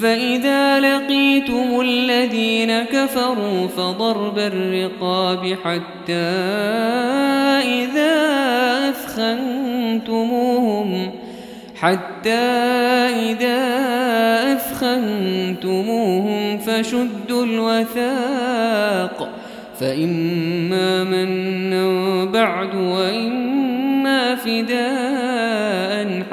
فإذا لقيتم الذين كفروا فضرب الرقاب حتى إذا أثخنتموهم حتى إذا أثخنتموهم فشدوا الوثاق. فإما منا بعد وإما فداء.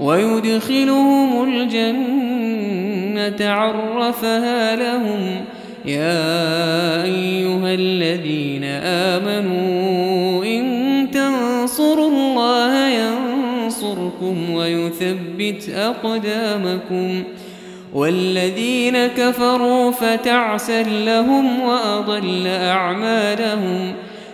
ويدخلهم الجنة عرفها لهم يا أيها الذين آمنوا إن تنصروا الله ينصركم ويثبت أقدامكم والذين كفروا فتعسا لهم وأضل أعمالهم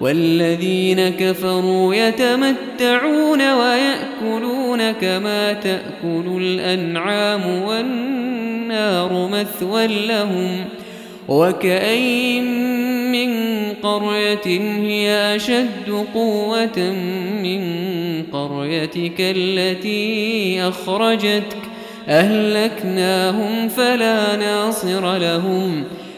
والذين كفروا يتمتعون ويأكلون كما تأكل الأنعام والنار مثوى لهم وكأين من قرية هي أشد قوة من قريتك التي أخرجتك أهلكناهم فلا ناصر لهم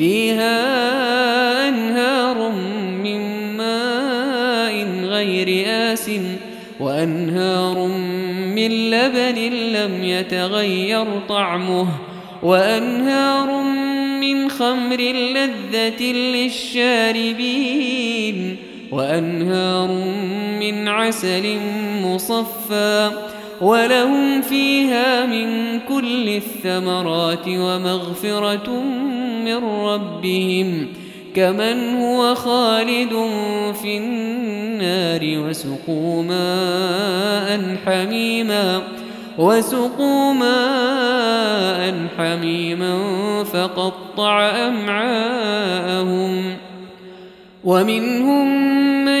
فيها أنهار من ماء غير آس وأنهار من لبن لم يتغير طعمه وأنهار من خمر لذة للشاربين وأنهار من عسل مصفى ولهم فيها من كل الثمرات ومغفرة من ربهم كمن هو خالد في النار وسقوا ماء حميما وسقوا ماء حميما فقطع أمعاءهم ومنهم من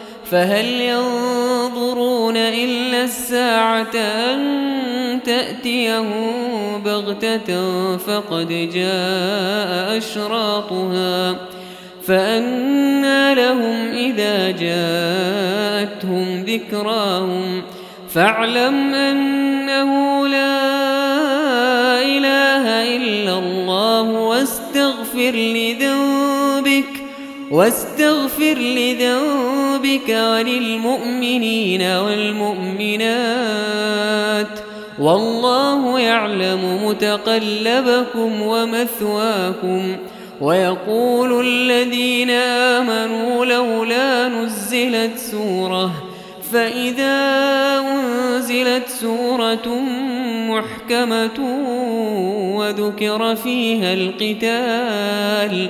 فهل ينظرون إلا الساعة أن تأتيهم بغتة فقد جاء أشراطها فأنى لهم إذا جاءتهم ذكراهم فاعلم أنه لا إله إلا الله واستغفر لذنبك واستغفر لذنبك وللمؤمنين والمؤمنات والله يعلم متقلبكم ومثواكم ويقول الذين آمنوا لولا نزلت سورة فإذا أنزلت سورة محكمة وذكر فيها القتال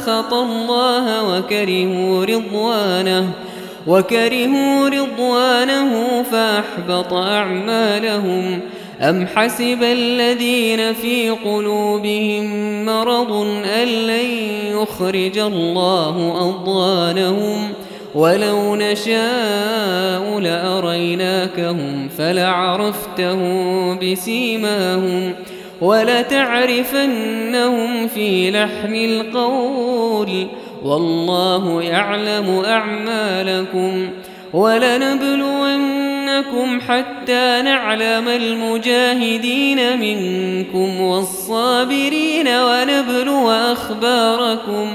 أسخط الله وكرهوا رضوانه وكرهوا رضوانه فأحبط أعمالهم. أم حسب الذين في قلوبهم مرض أن لن يخرج الله أضوانهم ولو نشاء لأريناكهم فلعرفتهم بسيماهم. ولتعرفنهم في لحن القول والله يعلم أعمالكم ولنبلونكم حتى نعلم المجاهدين منكم والصابرين ونبلو أخباركم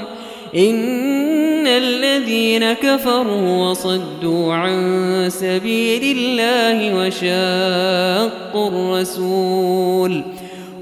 إن الذين كفروا وصدوا عن سبيل الله وشاقوا الرسول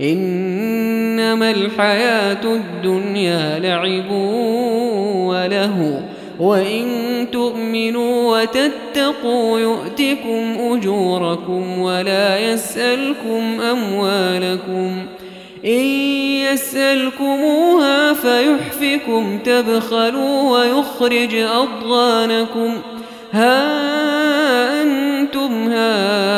إنما الحياة الدنيا لعب وله وإن تؤمنوا وتتقوا يؤتكم أجوركم ولا يسألكم أموالكم إن يسألكموها فيحفكم تبخلوا ويخرج أضغانكم. ها أنتم هؤلاء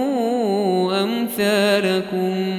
أمثالكم